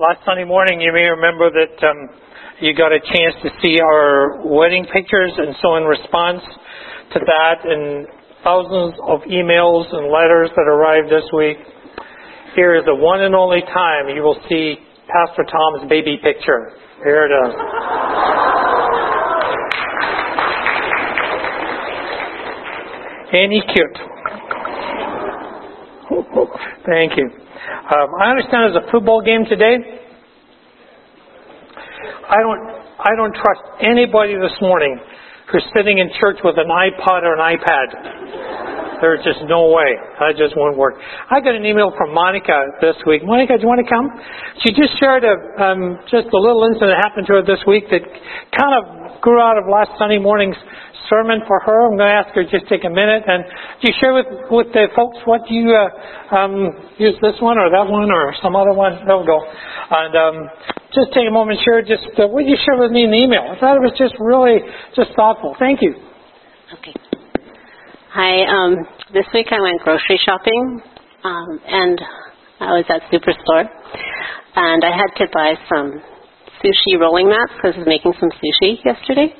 last Sunday morning, you may remember that um, you got a chance to see our wedding pictures, and so in response to that, and thousands of emails and letters that arrived this week, here is the one and only time you will see Pastor Tom's baby picture. Here it is. He cute? Thank you. Um, I understand there's a football game today. I don't, I don't trust anybody this morning who's sitting in church with an iPod or an iPad. There's just no way. That just won't work. I got an email from Monica this week. Monica, do you want to come? She just shared a, um, just a little incident that happened to her this week that kind of grew out of last Sunday morning's sermon for her. I'm going to ask her just take a minute and do you share with with the folks what you uh, um, use this one or that one or some other one? There we go. And um, just take a moment and share just uh, what you share with me in the email. I thought it was just really just thoughtful. Thank you. Okay. Hi. Um, this week I went grocery shopping um, and I was at Superstore and I had to buy some sushi rolling mats because I was making some sushi yesterday.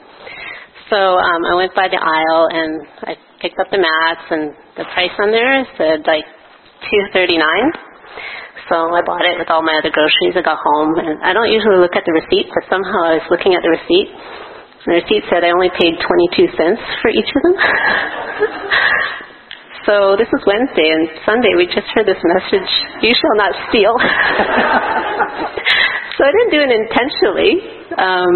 So um, I went by the aisle and I picked up the mats, and the price on there said like two thirty nine. So I bought it with all my other groceries. I got home, and I don't usually look at the receipt, but somehow I was looking at the receipt. The receipt said I only paid twenty two cents for each of them. so this is Wednesday, and Sunday we just heard this message: "You shall not steal." so I didn't do it intentionally. Um,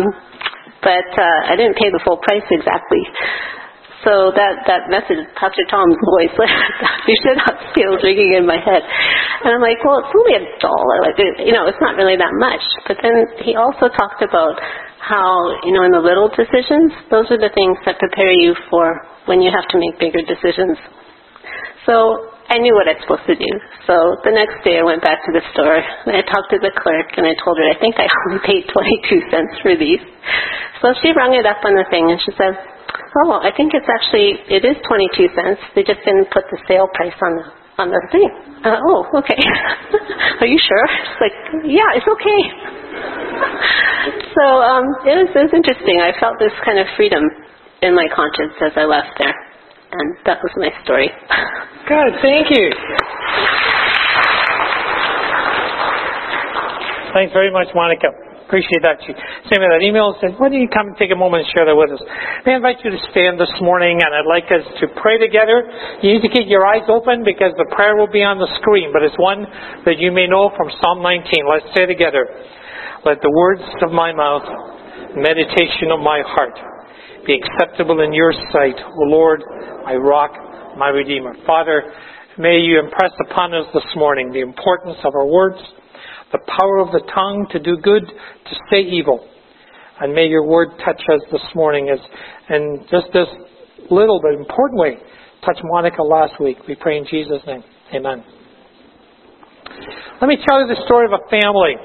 but uh, I didn't pay the full price exactly. So that that message, Pastor Tom's voice, you should not steal ringing in my head. And I'm like, well, it's only a dollar. Like, you know, it's not really that much. But then he also talked about how, you know, in the little decisions, those are the things that prepare you for when you have to make bigger decisions. So I knew what I was supposed to do. So the next day I went back to the store and I talked to the clerk and I told her I think I only paid 22 cents for these. So she rung it up on the thing and she said, "Oh, I think it's actually it is 22 cents. They just didn't put the sale price on the on the thing." Uh, oh, okay. Are you sure? She's like, "Yeah, it's okay." so um, it was it was interesting. I felt this kind of freedom in my conscience as I left there. And that was my story. Good, thank you. Thanks very much, Monica. Appreciate that. She sent me that email and said, why don't you come and take a moment and share that with us? May I invite you to stand this morning and I'd like us to pray together. You need to keep your eyes open because the prayer will be on the screen, but it's one that you may know from Psalm 19. Let's say together. Let the words of my mouth, meditation of my heart, be acceptable in your sight, O Lord, my rock, my redeemer. Father, may you impress upon us this morning the importance of our words, the power of the tongue to do good, to say evil. And may your word touch us this morning as in just this little but important way touch Monica last week. We pray in Jesus' name. Amen. Let me tell you the story of a family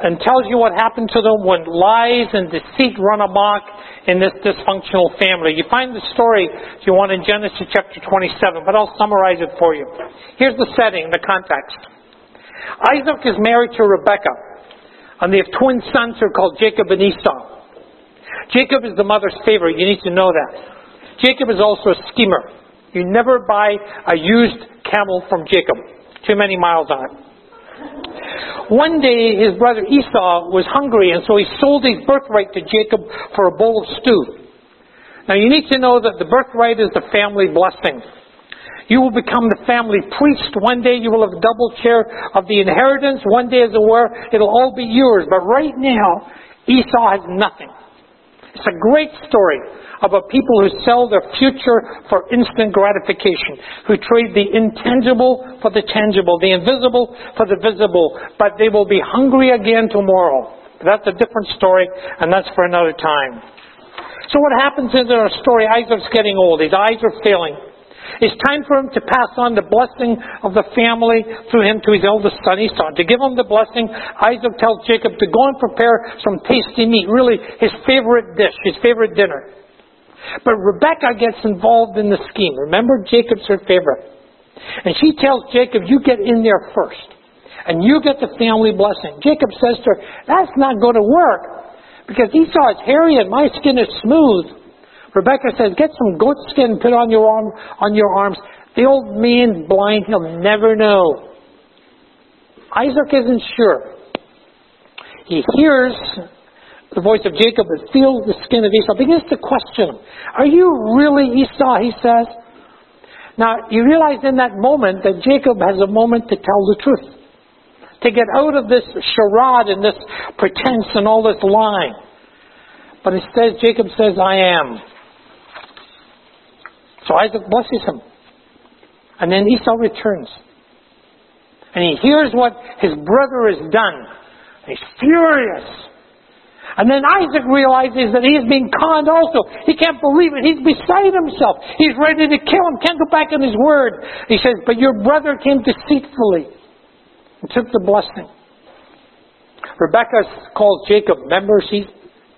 and tells you what happened to them when lies and deceit run amok in this dysfunctional family. You find the story, if you want, in Genesis chapter 27, but I'll summarize it for you. Here's the setting, the context. Isaac is married to Rebekah, and they have twin sons who are called Jacob and Esau. Jacob is the mother's favorite. You need to know that. Jacob is also a schemer. You never buy a used camel from Jacob. Too many miles on it. One day his brother Esau was hungry and so he sold his birthright to Jacob for a bowl of stew. Now you need to know that the birthright is the family blessing. You will become the family priest. One day you will have double share of the inheritance. One day, as it were, it'll all be yours. But right now, Esau has nothing. It's a great story about people who sell their future for instant gratification, who trade the intangible for the tangible, the invisible for the visible, but they will be hungry again tomorrow. That's a different story, and that's for another time. So what happens in our story, Isaac's getting old, his eyes are failing. It's time for him to pass on the blessing of the family through him to his eldest son Esau. To give him the blessing, Isaac tells Jacob to go and prepare some tasty meat, really his favorite dish, his favorite dinner. But Rebecca gets involved in the scheme. Remember, Jacob's her favorite. And she tells Jacob, you get in there first. and you get the family blessing. Jacob says to her, That's not going to work because Esau is hairy and my skin is smooth. Rebecca says, Get some goat skin, put on your arm on your arms. The old man's blind, he'll never know. Isaac isn't sure. He hears the voice of Jacob and feels the skin of Esau. Begins to question him. Are you really Esau? He says. Now, you realize in that moment that Jacob has a moment to tell the truth. To get out of this charade and this pretense and all this lying. But instead, Jacob says, I am. So Isaac blesses him. And then Esau returns. And he hears what his brother has done. He's furious. And then Isaac realizes that he is being conned also. He can't believe it. He's beside himself. He's ready to kill him. Can't go back on his word. He says, But your brother came deceitfully and took the blessing. Rebecca calls Jacob, remember, she's,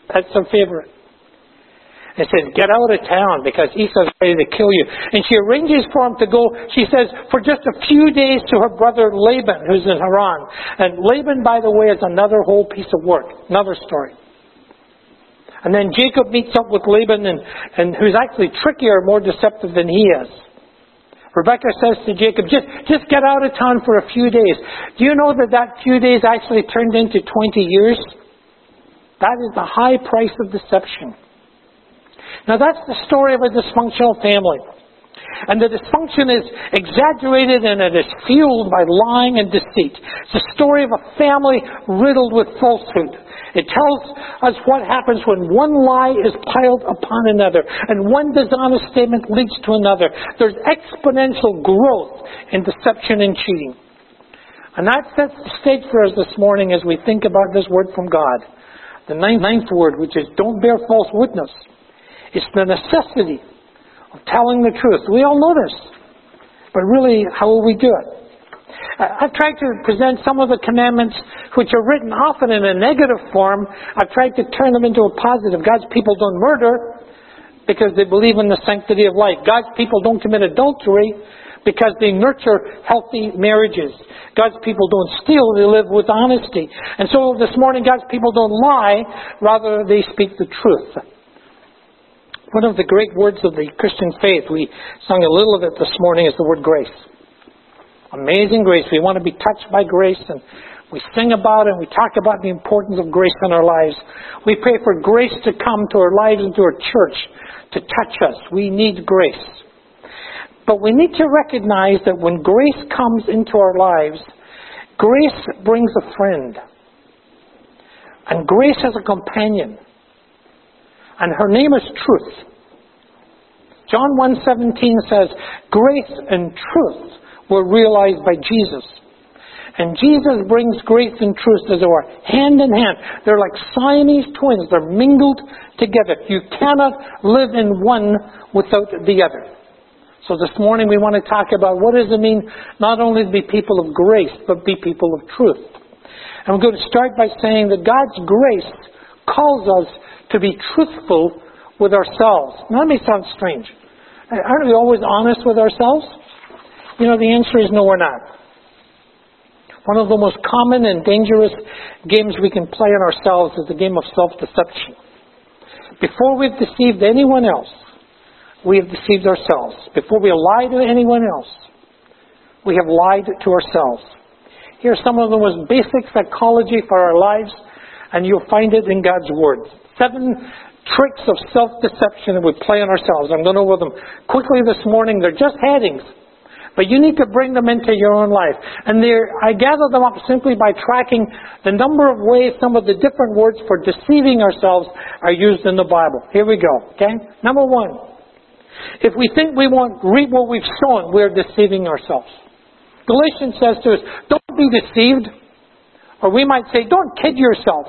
that's her favorite and says, Get out of town because Esau's ready to kill you. And she arranges for him to go, she says, for just a few days to her brother Laban, who's in Haran. And Laban, by the way, is another whole piece of work, another story. And then Jacob meets up with Laban, and, and who's actually trickier, more deceptive than he is. Rebecca says to Jacob, just, just get out of town for a few days. Do you know that that few days actually turned into 20 years? That is the high price of deception. Now that's the story of a dysfunctional family. And the dysfunction is exaggerated and it is fueled by lying and deceit. It's a story of a family riddled with falsehood. It tells us what happens when one lie is piled upon another and one dishonest statement leads to another. There's exponential growth in deception and cheating. And that sets the stage for us this morning as we think about this word from God. The ninth, ninth word, which is don't bear false witness. It's the necessity of telling the truth. We all know this. But really, how will we do it? I've tried to present some of the commandments which are written often in a negative form. I've tried to turn them into a positive. God's people don't murder because they believe in the sanctity of life. God's people don't commit adultery because they nurture healthy marriages. God's people don't steal, they live with honesty. And so this morning, God's people don't lie, rather, they speak the truth. One of the great words of the Christian faith, we sung a little of it this morning, is the word grace. Amazing grace. We want to be touched by grace and we sing about it and we talk about the importance of grace in our lives. We pray for grace to come to our lives and to our church to touch us. We need grace. But we need to recognize that when grace comes into our lives, grace brings a friend. And grace has a companion and her name is truth. John 1:17 says, "Grace and truth were realized by Jesus." And Jesus brings grace and truth as it were, hand in hand. They're like Siamese twins. They're mingled together. You cannot live in one without the other. So this morning we want to talk about what does it mean not only to be people of grace, but be people of truth. And we're going to start by saying that God's grace calls us to be truthful with ourselves. Now, that may sound strange. Uh, aren't we always honest with ourselves? You know, the answer is no, we're not. One of the most common and dangerous games we can play on ourselves is the game of self deception. Before we've deceived anyone else, we have deceived ourselves. Before we lie to anyone else, we have lied to ourselves. Here are some of the most basic psychology for our lives, and you'll find it in God's Word seven tricks of self deception that we play on ourselves. I'm going over them quickly this morning. They're just headings. But you need to bring them into your own life. And I gather them up simply by tracking the number of ways some of the different words for deceiving ourselves are used in the Bible. Here we go. Okay? Number one. If we think we won't reap what we've sown, we're deceiving ourselves. Galatians says to us, don't be deceived. Or we might say, don't kid yourself.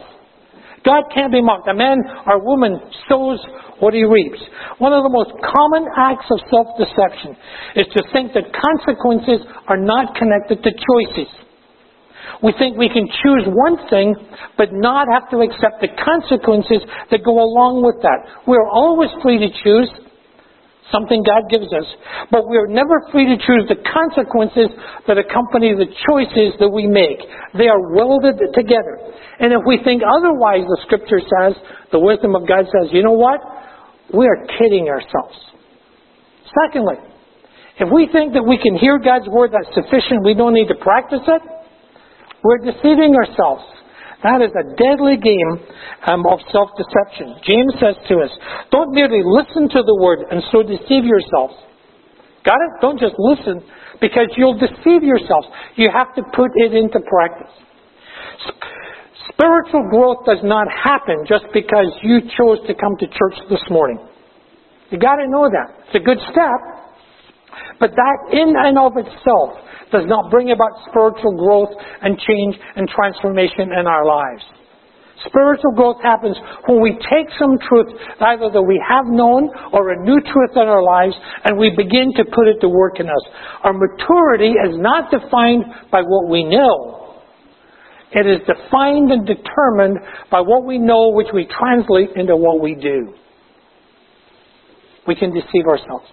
God can't be mocked. A man or woman sows what he reaps. One of the most common acts of self-deception is to think that consequences are not connected to choices. We think we can choose one thing, but not have to accept the consequences that go along with that. We're always free to choose. Something God gives us, but we are never free to choose the consequences that accompany the choices that we make. They are welded together. And if we think otherwise, the scripture says, the wisdom of God says, you know what? We are kidding ourselves. Secondly, if we think that we can hear God's word that's sufficient, we don't need to practice it, we're deceiving ourselves. That is a deadly game um, of self deception. James says to us, don't merely listen to the word and so deceive yourselves. Got it? Don't just listen because you'll deceive yourselves. You have to put it into practice. Spiritual growth does not happen just because you chose to come to church this morning. You got to know that. It's a good step, but that in and of itself does not bring about spiritual growth and change and transformation in our lives. Spiritual growth happens when we take some truth, either that we have known or a new truth in our lives, and we begin to put it to work in us. Our maturity is not defined by what we know. It is defined and determined by what we know, which we translate into what we do. We can deceive ourselves.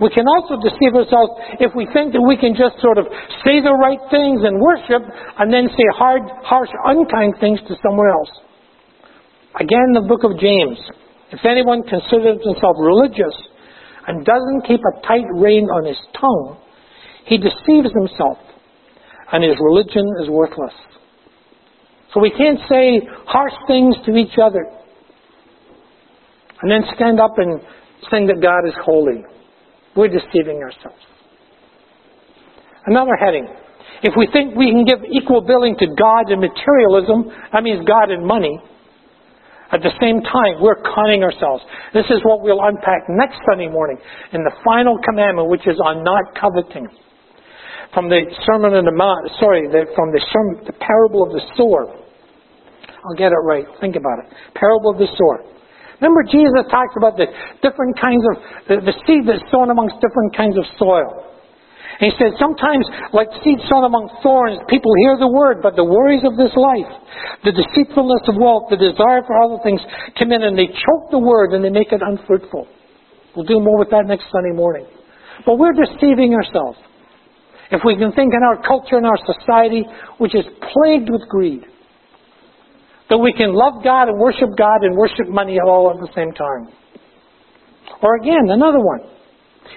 We can also deceive ourselves if we think that we can just sort of say the right things and worship and then say hard, harsh, unkind things to someone else. Again, the book of James. If anyone considers himself religious and doesn't keep a tight rein on his tongue, he deceives himself and his religion is worthless. So we can't say harsh things to each other and then stand up and sing that God is holy. We're deceiving ourselves. Another heading. If we think we can give equal billing to God and materialism, that means God and money, at the same time, we're conning ourselves. This is what we'll unpack next Sunday morning in the final commandment, which is on not coveting. From the Sermon on the Mount, sorry, the, from the, sermon, the parable of the sower. I'll get it right. Think about it. Parable of the sower. Remember, Jesus talks about the different kinds of, the, the seed that's sown amongst different kinds of soil. And he said, sometimes, like seed sown among thorns, people hear the word, but the worries of this life, the deceitfulness of wealth, the desire for other things come in and they choke the word and they make it unfruitful. We'll do more with that next Sunday morning. But we're deceiving ourselves. If we can think in our culture and our society, which is plagued with greed, that we can love God and worship God and worship money all at the same time. Or again, another one.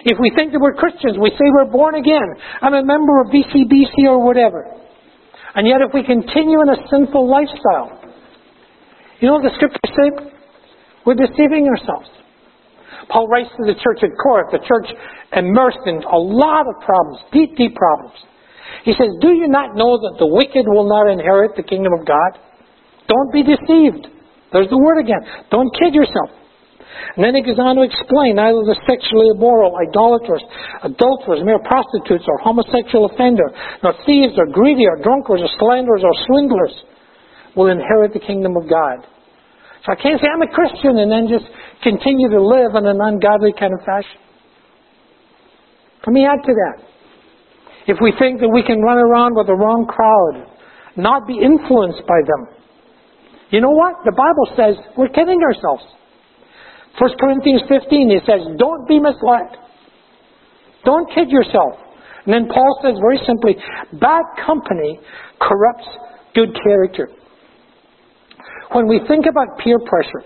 If we think that we're Christians, we say we're born again. I'm a member of VCBC or whatever. And yet if we continue in a sinful lifestyle, you know what the scriptures say? We're deceiving ourselves. Paul writes to the church at Corinth, the church immersed in a lot of problems, deep, deep problems. He says, Do you not know that the wicked will not inherit the kingdom of God? Don't be deceived. There's the word again. Don't kid yourself. And then he goes on to explain neither the sexually immoral, idolaters, adulterers, mere prostitutes, or homosexual offender, nor thieves, or greedy, or drunkards, or slanderers, or swindlers will inherit the kingdom of God. So I can't say I'm a Christian and then just continue to live in an ungodly kind of fashion. Let me add to that. If we think that we can run around with the wrong crowd, not be influenced by them, you know what? The Bible says we're kidding ourselves. 1 Corinthians 15, it says, don't be misled. Don't kid yourself. And then Paul says very simply, bad company corrupts good character. When we think about peer pressure,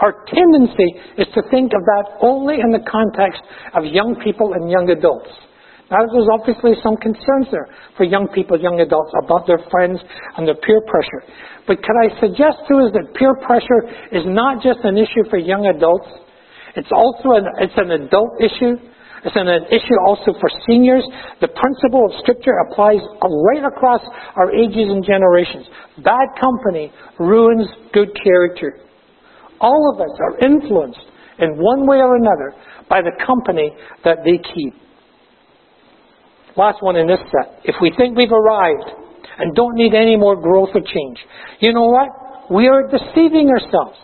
our tendency is to think of that only in the context of young people and young adults. Now, there's obviously some concerns there for young people, young adults, about their friends and their peer pressure. But could I suggest to us that peer pressure is not just an issue for young adults, it's also an, it's an adult issue. It's an, an issue also for seniors. The principle of Scripture applies right across our ages and generations. Bad company ruins good character. All of us are influenced in one way or another by the company that they keep. Last one in this set. If we think we've arrived and don't need any more growth or change, you know what? We are deceiving ourselves.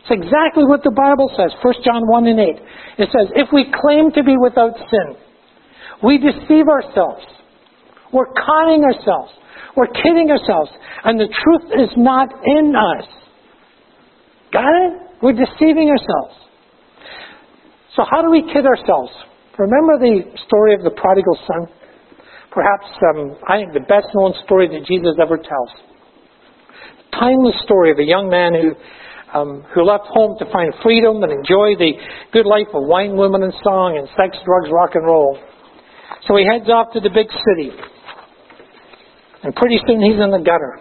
It's exactly what the Bible says, 1 John 1 and 8. It says, if we claim to be without sin, we deceive ourselves. We're conning ourselves. We're kidding ourselves. And the truth is not in us. Got it? We're deceiving ourselves. So how do we kid ourselves? Remember the story of the prodigal son? Perhaps, um, I think, the best known story that Jesus ever tells. Timeless story of a young man who, um, who left home to find freedom and enjoy the good life of wine, women, and song, and sex, drugs, rock and roll. So he heads off to the big city. And pretty soon he's in the gutter,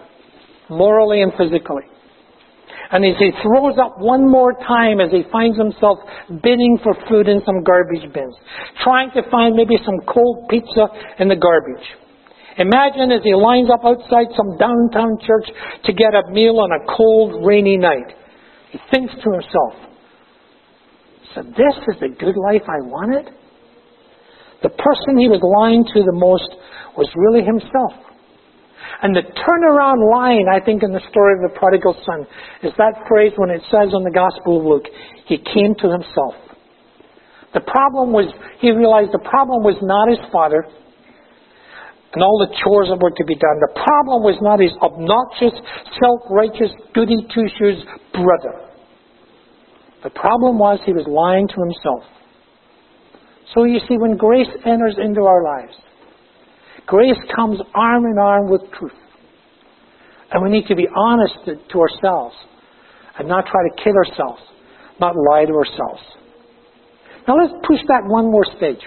morally and physically. And as he throws up one more time as he finds himself bidding for food in some garbage bins, trying to find maybe some cold pizza in the garbage. Imagine as he lines up outside some downtown church to get a meal on a cold, rainy night. He thinks to himself, so this is the good life I wanted? The person he was lying to the most was really himself. And the turnaround line, I think, in the story of the prodigal son is that phrase when it says in the Gospel of Luke, he came to himself. The problem was, he realized the problem was not his father and all the chores that were to be done. The problem was not his obnoxious, self-righteous, goody two-shoes brother. The problem was he was lying to himself. So you see, when grace enters into our lives, Grace comes arm in arm with truth. And we need to be honest to ourselves and not try to kid ourselves, not lie to ourselves. Now let's push that one more stage.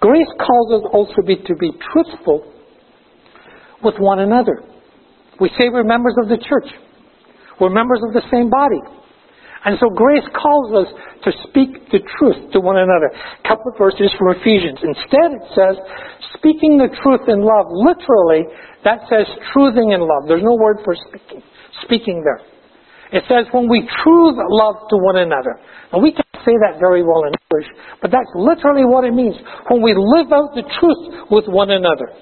Grace calls us also be, to be truthful with one another. We say we're members of the church. We're members of the same body. And so grace calls us to speak the truth to one another. A couple of verses from Ephesians. Instead, it says, speaking the truth in love. Literally, that says truthing in love. There's no word for speaking, speaking there. It says when we truth love to one another. Now we can't say that very well in English, but that's literally what it means. When we live out the truth with one another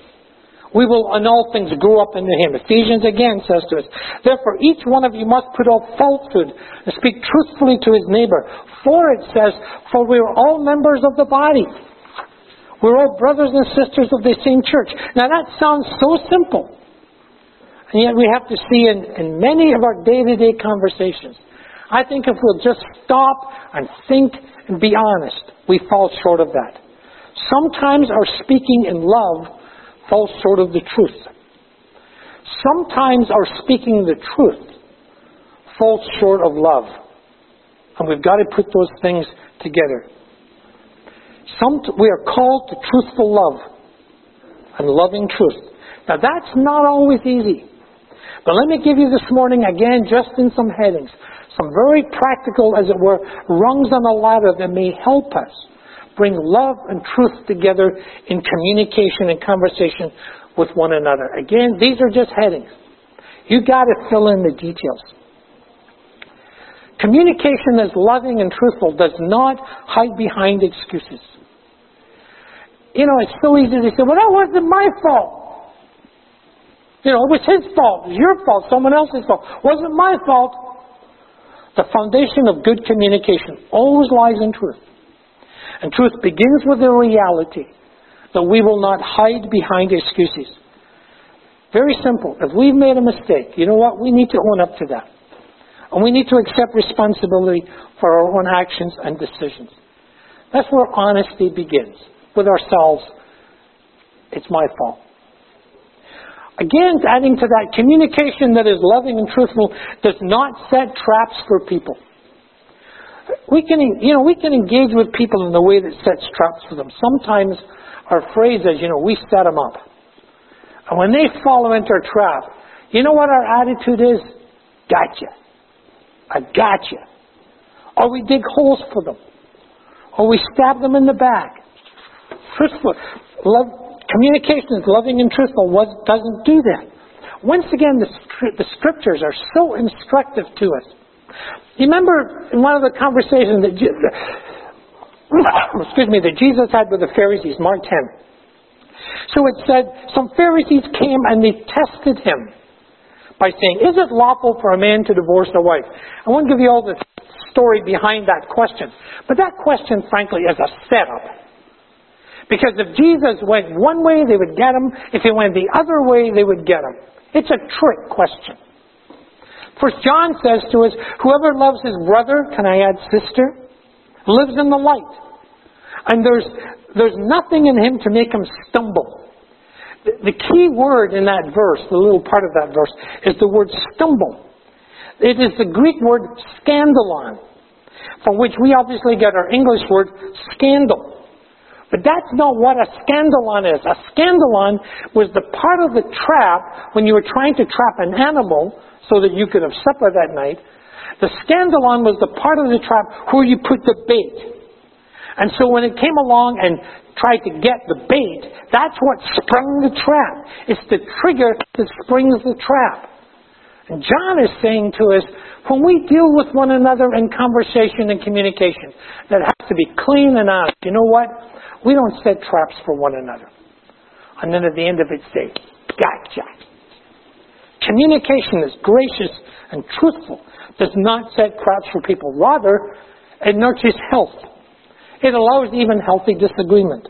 we will in all things grow up into him. Ephesians again says to us, Therefore each one of you must put off falsehood and speak truthfully to his neighbor. For it says, For we are all members of the body. We're all brothers and sisters of the same church. Now that sounds so simple. And yet we have to see in, in many of our day-to-day conversations, I think if we'll just stop and think and be honest, we fall short of that. Sometimes our speaking in love falls short of the truth. Sometimes our speaking the truth falls short of love. And we've got to put those things together. Some, we are called to truthful love and loving truth. Now that's not always easy. But let me give you this morning, again, just in some headings, some very practical, as it were, rungs on the ladder that may help us bring love and truth together in communication and conversation with one another. Again, these are just headings. You got to fill in the details. Communication that's loving and truthful does not hide behind excuses. You know, it's so easy to say, well, that wasn't my fault. You know, it was his fault. It was your fault. Someone else's fault. It wasn't my fault. The foundation of good communication always lies in truth. And truth begins with the reality that we will not hide behind excuses. Very simple. If we've made a mistake, you know what? We need to own up to that. And we need to accept responsibility for our own actions and decisions. That's where honesty begins. With ourselves, it's my fault. Again, adding to that, communication that is loving and truthful does not set traps for people we can, you know, we can engage with people in a way that sets traps for them. Sometimes our phrase is, you know, we set them up. And when they fall into a trap, you know what our attitude is? Gotcha. I gotcha. Or we dig holes for them. Or we stab them in the back. Truthful. Love, communication is loving and truthful. What doesn't do that? Once again, the, the scriptures are so instructive to us. Remember in one of the conversations that, excuse me, that Jesus had with the Pharisees, Mark 10. So it said, some Pharisees came and they tested him by saying, is it lawful for a man to divorce a wife? I won't give you all the story behind that question. But that question, frankly, is a setup. Because if Jesus went one way, they would get him. If he went the other way, they would get him. It's a trick question. First John says to us, whoever loves his brother, can I add sister? lives in the light. And there's, there's nothing in him to make him stumble. The, the key word in that verse, the little part of that verse, is the word stumble. It is the Greek word scandalon, from which we obviously get our English word scandal. But that's not what a scandalon is. A scandalon was the part of the trap when you were trying to trap an animal so that you could have supper that night. The scandalon was the part of the trap where you put the bait. And so when it came along and tried to get the bait, that's what sprung the trap. It's the trigger that springs the trap. And John is saying to us, when we deal with one another in conversation and communication, that has to be clean and honest. You know what? We don't set traps for one another. And then at the end of it say, gotcha. Communication is gracious and truthful, does not set traps for people. Rather, it nurtures health. It allows even healthy disagreement.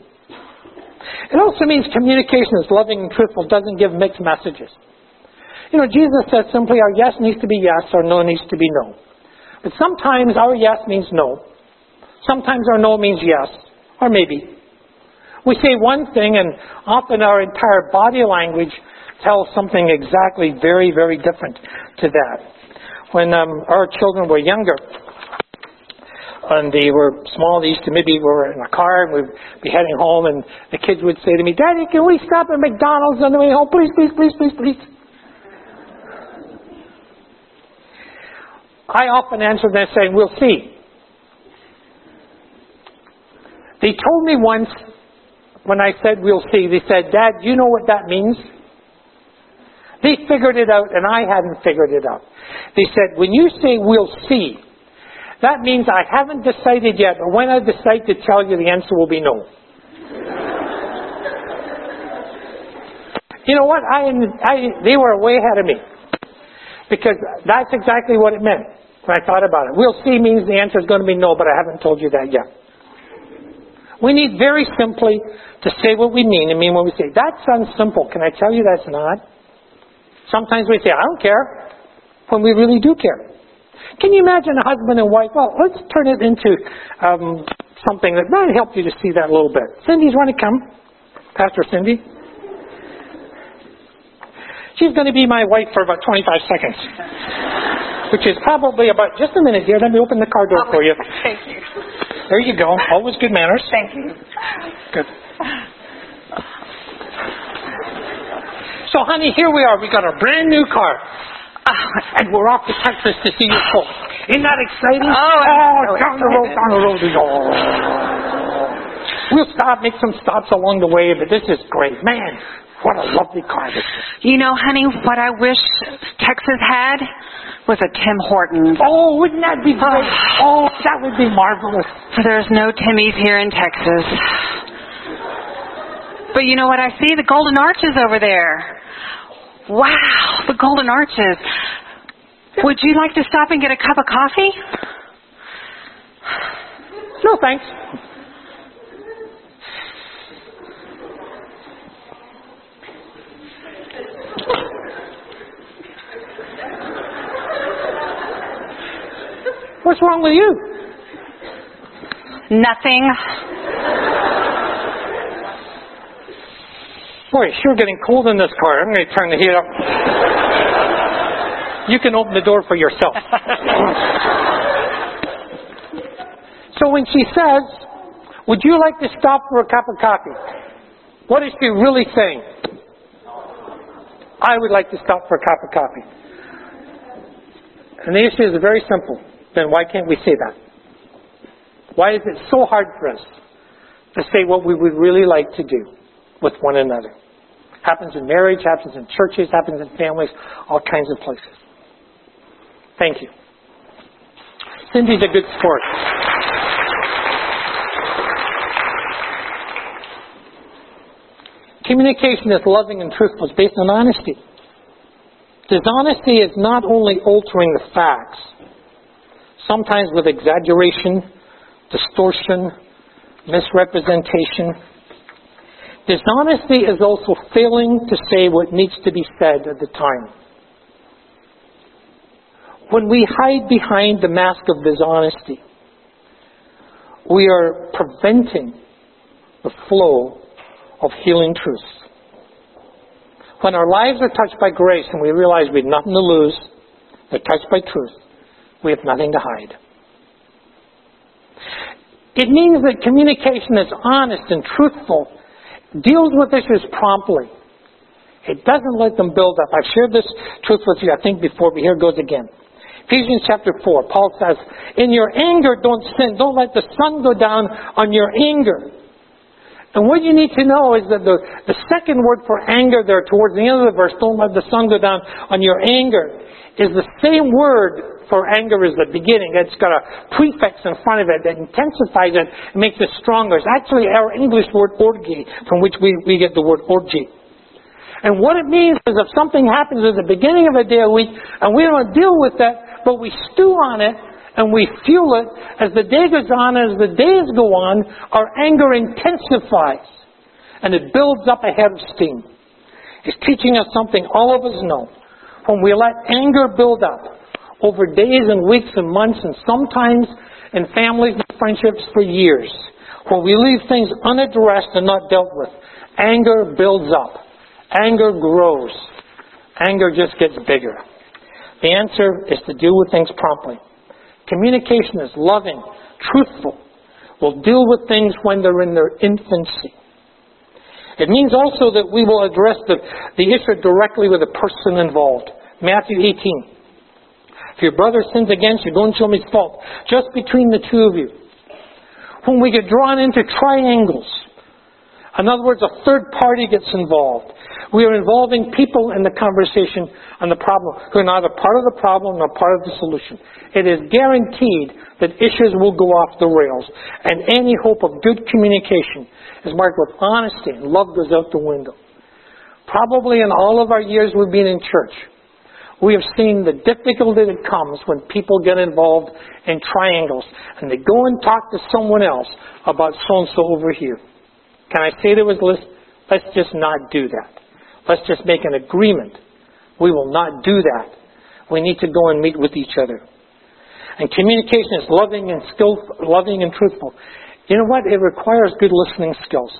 It also means communication is loving and truthful, doesn't give mixed messages. You know, Jesus says simply our yes needs to be yes, our no needs to be no. But sometimes our yes means no. Sometimes our no means yes, or maybe. We say one thing, and often our entire body language tells something exactly very, very different to that. When um, our children were younger, and they were small, they used to maybe we were in a car and we'd be heading home, and the kids would say to me, Daddy, can we stop at McDonald's on the way home? Please, please, please, please, please. I often answer them saying, We'll see. They told me once when I said we'll see, they said, Dad, you know what that means? They figured it out and I hadn't figured it out. They said, when you say we'll see, that means I haven't decided yet, but when I decide to tell you, the answer will be no. you know what? I, I, they were way ahead of me. Because that's exactly what it meant when I thought about it. We'll see means the answer is going to be no, but I haven't told you that yet. We need very simply to say what we mean and mean what we say. That sounds simple. Can I tell you that's not? Sometimes we say, I don't care, when we really do care. Can you imagine a husband and wife? Well, let's turn it into um, something that might help you to see that a little bit. Cindy's want to come? Pastor Cindy? She's going to be my wife for about 25 seconds. Which is probably about, just a minute here, let me open the car door for you. Thank you. There you go. Always good manners. Thank you. Good. So, honey, here we are. We got a brand new car. Uh, and we're off to Texas to see your folks. Isn't that exciting? Oh, oh down the road, down the road we go. We'll stop, make some stops along the way, but this is great. Man, what a lovely car this is. You know, honey, what I wish Texas had was a Tim Hortons. Oh, wouldn't that be great? Oh, that would be marvelous. There's no Timmy's here in Texas. But you know what I see? The Golden Arches over there. Wow, the Golden Arches. Would you like to stop and get a cup of coffee? No, thanks. What's wrong with you? Nothing. Boy, it's sure getting cold in this car. I'm going to turn the heat up. You can open the door for yourself. so when she says, Would you like to stop for a cup of coffee? What is she really saying? I would like to stop for a cup of coffee. And the issue is very simple. Then why can't we say that? Why is it so hard for us to say what we would really like to do with one another? Happens in marriage, happens in churches, happens in families, all kinds of places. Thank you. Cindy's a good sport. Communication is loving and truthful. It's based on honesty. Dishonesty is not only altering the facts, sometimes with exaggeration, distortion, misrepresentation. Dishonesty is also failing to say what needs to be said at the time. When we hide behind the mask of dishonesty, we are preventing the flow of healing truths. When our lives are touched by grace and we realize we have nothing to lose, they're touched by truth, we have nothing to hide. It means that communication is honest and truthful, deals with issues promptly. It doesn't let them build up. I've shared this truth with you, I think, before, but here it goes again. Ephesians chapter 4, Paul says, In your anger, don't sin. Don't let the sun go down on your anger. And what you need to know is that the, the second word for anger there towards the end of the verse, don't let the sun go down on your anger, is the same word for anger is the beginning. It's got a prefix in front of it that intensifies it and makes it stronger. It's actually our English word orgy, from which we, we get the word orgy. And what it means is if something happens at the beginning of a day or week and we don't deal with that, but we stew on it and we fuel it, as the day goes on, as the days go on, our anger intensifies and it builds up a head of steam. It's teaching us something all of us know. When we let anger build up over days and weeks and months and sometimes in families and friendships for years, when we leave things unaddressed and not dealt with, anger builds up. Anger grows. Anger just gets bigger. The answer is to deal with things promptly. Communication is loving, truthful, We'll deal with things when they're in their infancy. It means also that we will address the, the issue directly with the person involved. Matthew 18. If your brother sins against you, go and show him his fault. Just between the two of you. When we get drawn into triangles, in other words, a third party gets involved. We are involving people in the conversation on the problem who are neither part of the problem nor part of the solution. It is guaranteed that issues will go off the rails, and any hope of good communication is marked with honesty, and love goes out the window. Probably in all of our years we've been in church, we have seen the difficulty that comes when people get involved in triangles and they go and talk to someone else about so and so over here. Can I say there was a list? let's just not do that. Let's just make an agreement. We will not do that. We need to go and meet with each other. And communication is loving and skillful, loving and truthful. You know what? It requires good listening skills.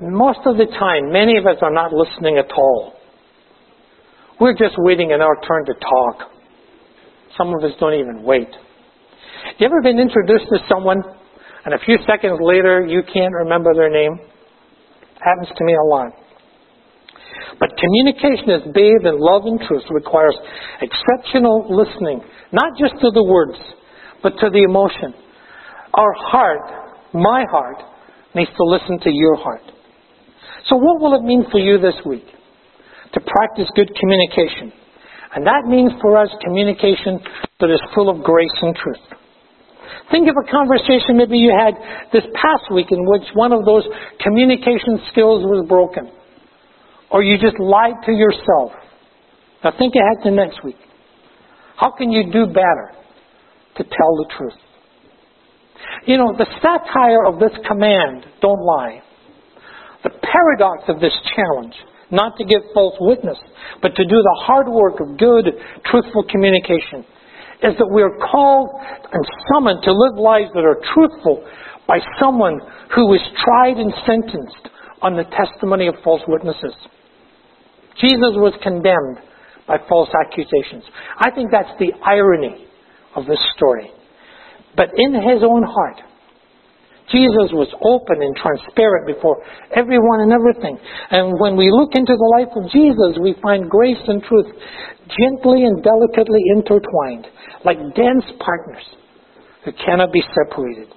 Most of the time, many of us are not listening at all. We're just waiting in our turn to talk. Some of us don't even wait. You ever been introduced to someone and a few seconds later you can't remember their name? Happens to me a lot. But communication is bathed in love and truth requires exceptional listening, not just to the words, but to the emotion. Our heart, my heart, needs to listen to your heart. So what will it mean for you this week? To practice good communication. And that means for us communication that is full of grace and truth. Think of a conversation maybe you had this past week in which one of those communication skills was broken. Or you just lied to yourself. Now think ahead to next week. How can you do better to tell the truth? You know, the satire of this command, don't lie. The paradox of this challenge, not to give false witness, but to do the hard work of good, truthful communication, is that we are called and summoned to live lives that are truthful by someone who is tried and sentenced on the testimony of false witnesses. Jesus was condemned by false accusations. I think that's the irony of this story. But in his own heart, Jesus was open and transparent before everyone and everything. And when we look into the life of Jesus, we find grace and truth gently and delicately intertwined, like dense partners who cannot be separated.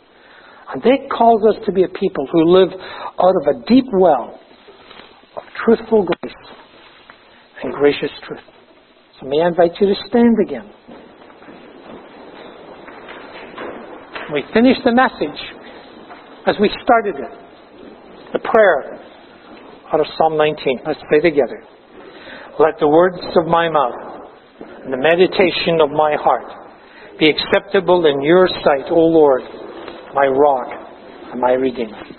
And that calls us to be a people who live out of a deep well of truthful grace and gracious truth. So may I invite you to stand again. We finish the message as we started it. The prayer out of Psalm 19. Let's say together. Let the words of my mouth and the meditation of my heart be acceptable in your sight, O Lord, my rock and my redeemer.